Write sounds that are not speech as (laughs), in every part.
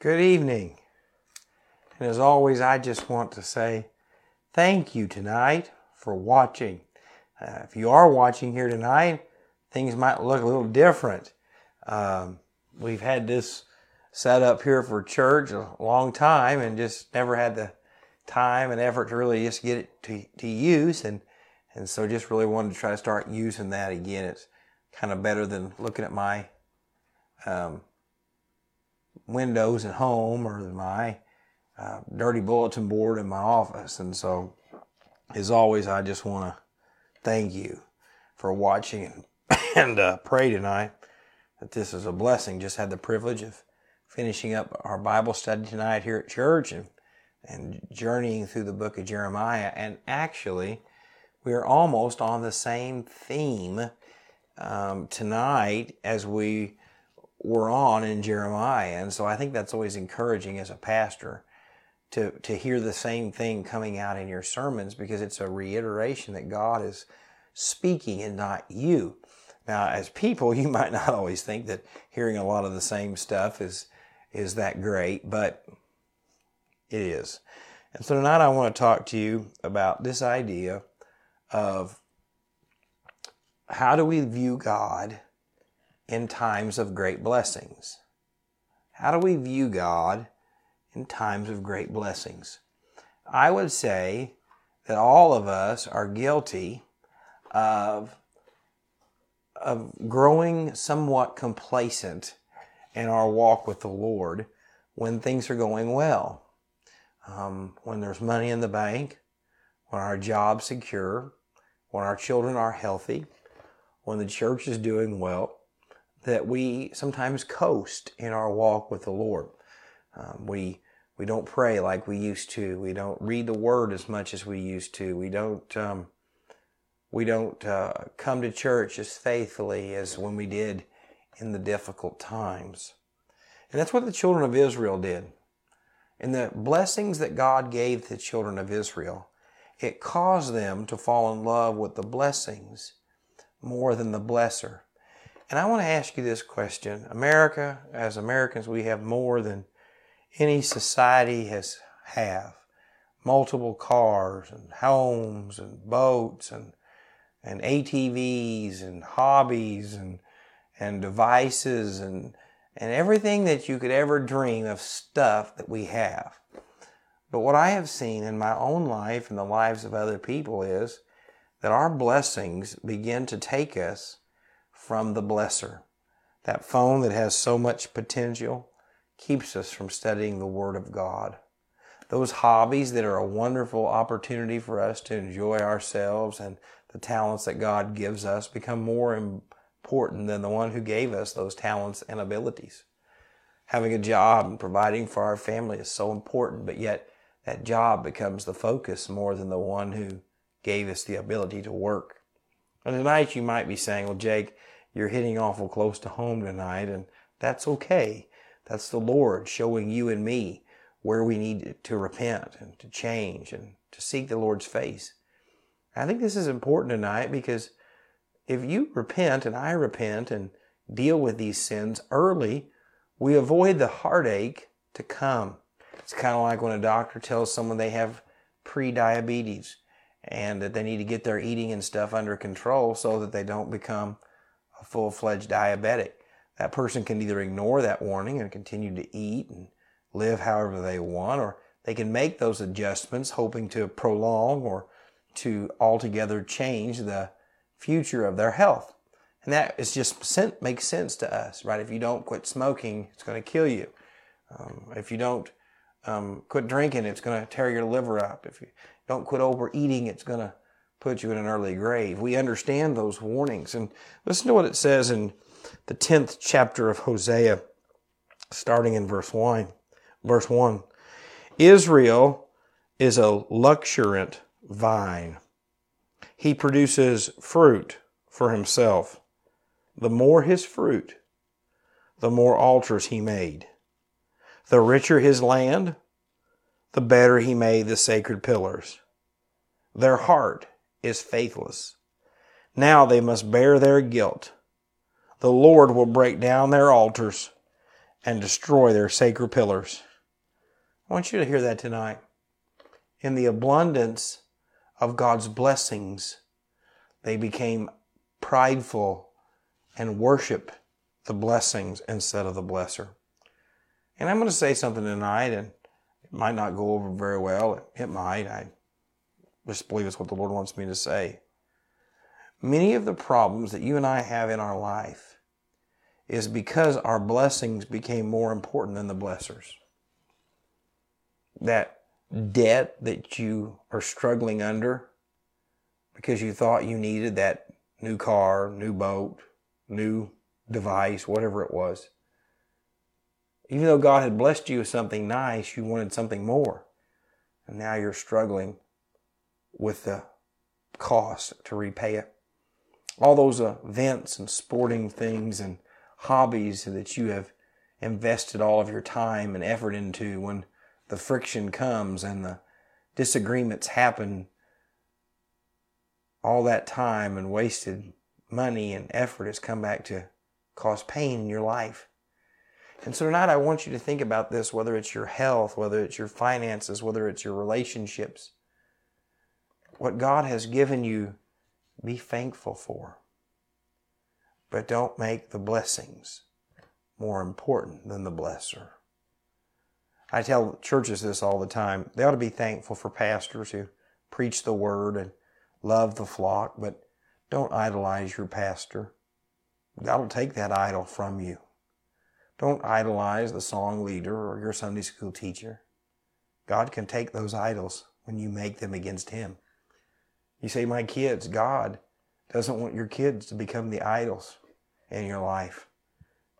Good evening. And as always, I just want to say thank you tonight for watching. Uh, if you are watching here tonight, things might look a little different. Um, we've had this set up here for church a long time and just never had the time and effort to really just get it to, to use. And, and so just really wanted to try to start using that again. It's kind of better than looking at my um, windows at home or my uh, dirty bulletin board in my office. And so, as always, I just want to thank you for watching and, (laughs) and uh, pray tonight that this is a blessing. Just had the privilege of finishing up our Bible study tonight here at church and, and journeying through the book of Jeremiah. And actually, we're almost on the same theme um, tonight as we were on in Jeremiah. And so I think that's always encouraging as a pastor to, to hear the same thing coming out in your sermons because it's a reiteration that God is speaking and not you. Now, as people, (laughs) you might not always think that hearing a lot of the same stuff is, is that great, but it is. And so tonight I want to talk to you about this idea of how do we view God in times of great blessings? How do we view God in times of great blessings? I would say that all of us are guilty of, of growing somewhat complacent in our walk with the Lord when things are going well. Um, when there's money in the bank, when our job's secure, when our children are healthy, when the church is doing well, that we sometimes coast in our walk with the Lord. Um, we we don't pray like we used to. We don't read the Word as much as we used to. We don't um, we don't uh, come to church as faithfully as when we did in the difficult times. And that's what the children of Israel did. And the blessings that God gave the children of Israel, it caused them to fall in love with the blessings more than the blesser. And I want to ask you this question. America, as Americans, we have more than any society has have. Multiple cars and homes and boats and and ATVs and hobbies and and devices and and everything that you could ever dream of stuff that we have. But what I have seen in my own life and the lives of other people is that our blessings begin to take us from the blesser. That phone that has so much potential keeps us from studying the Word of God. Those hobbies that are a wonderful opportunity for us to enjoy ourselves and the talents that God gives us become more important than the one who gave us those talents and abilities. Having a job and providing for our family is so important, but yet that job becomes the focus more than the one who gave us the ability to work. And tonight you might be saying, well, Jake, you're hitting awful close to home tonight, and that's okay. That's the Lord showing you and me where we need to repent and to change and to seek the Lord's face. I think this is important tonight because if you repent and I repent and deal with these sins early, we avoid the heartache to come. It's kind of like when a doctor tells someone they have pre-diabetes and that they need to get their eating and stuff under control so that they don't become a full-fledged diabetic. That person can either ignore that warning and continue to eat and live however they want, or they can make those adjustments hoping to prolong or to altogether change the future of their health. And that is just makes sense to us, right? If you don't quit smoking, it's going to kill you. Um, if you don't um, quit drinking, it's going to tear your liver up. If you don't quit overeating, it's going to put you in an early grave. We understand those warnings. And listen to what it says in the 10th chapter of Hosea, starting in verse 1. Verse 1. Israel is a luxuriant vine. He produces fruit for himself. The more his fruit, the more altars he made. The richer his land, the better he made the sacred pillars. Their heart is faithless. Now they must bear their guilt. The Lord will break down their altars and destroy their sacred pillars. I want you to hear that tonight. In the abundance of God's blessings, they became prideful and worship the blessings instead of the blesser. And I'm going to say something tonight, and it might not go over very well. It might. I just believe it's what the Lord wants me to say. Many of the problems that you and I have in our life is because our blessings became more important than the blessers. That debt that you are struggling under because you thought you needed that new car, new boat, new device, whatever it was. Even though God had blessed you with something nice, you wanted something more. And now you're struggling with the cost to repay it. All those events and sporting things and hobbies that you have invested all of your time and effort into when the friction comes and the disagreements happen all that time and wasted money and effort has come back to cause pain in your life. And so tonight I want you to think about this, whether it's your health, whether it's your finances, whether it's your relationships. What God has given you, be thankful for. But don't make the blessings more important than the blesser. I tell churches this all the time. They ought to be thankful for pastors who preach the word and love the flock, but don't idolize your pastor. God will take that idol from you. Don't idolize the song leader or your Sunday school teacher. God can take those idols when you make them against Him. You say, My kids, God doesn't want your kids to become the idols in your life.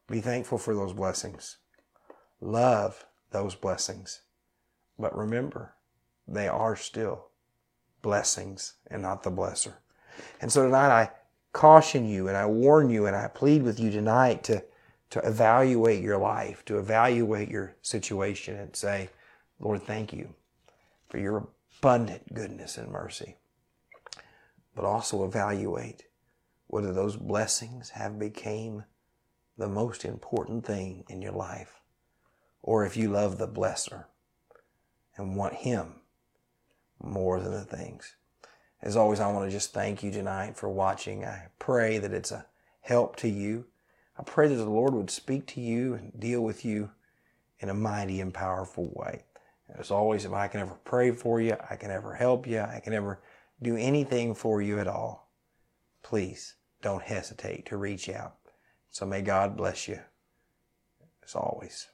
Be thankful for those blessings. Love those blessings. But remember, they are still blessings and not the blesser. And so tonight I caution you and I warn you and I plead with you tonight to, to evaluate your life, to evaluate your situation and say, Lord, thank you for your abundant goodness and mercy. But also evaluate whether those blessings have became the most important thing in your life or if you love the blesser and want him more than the things. As always, I want to just thank you tonight for watching. I pray that it's a help to you. I pray that the Lord would speak to you and deal with you in a mighty and powerful way. As always, if I can ever pray for you, I can ever help you, I can ever do anything for you at all, please don't hesitate to reach out. So may God bless you as always.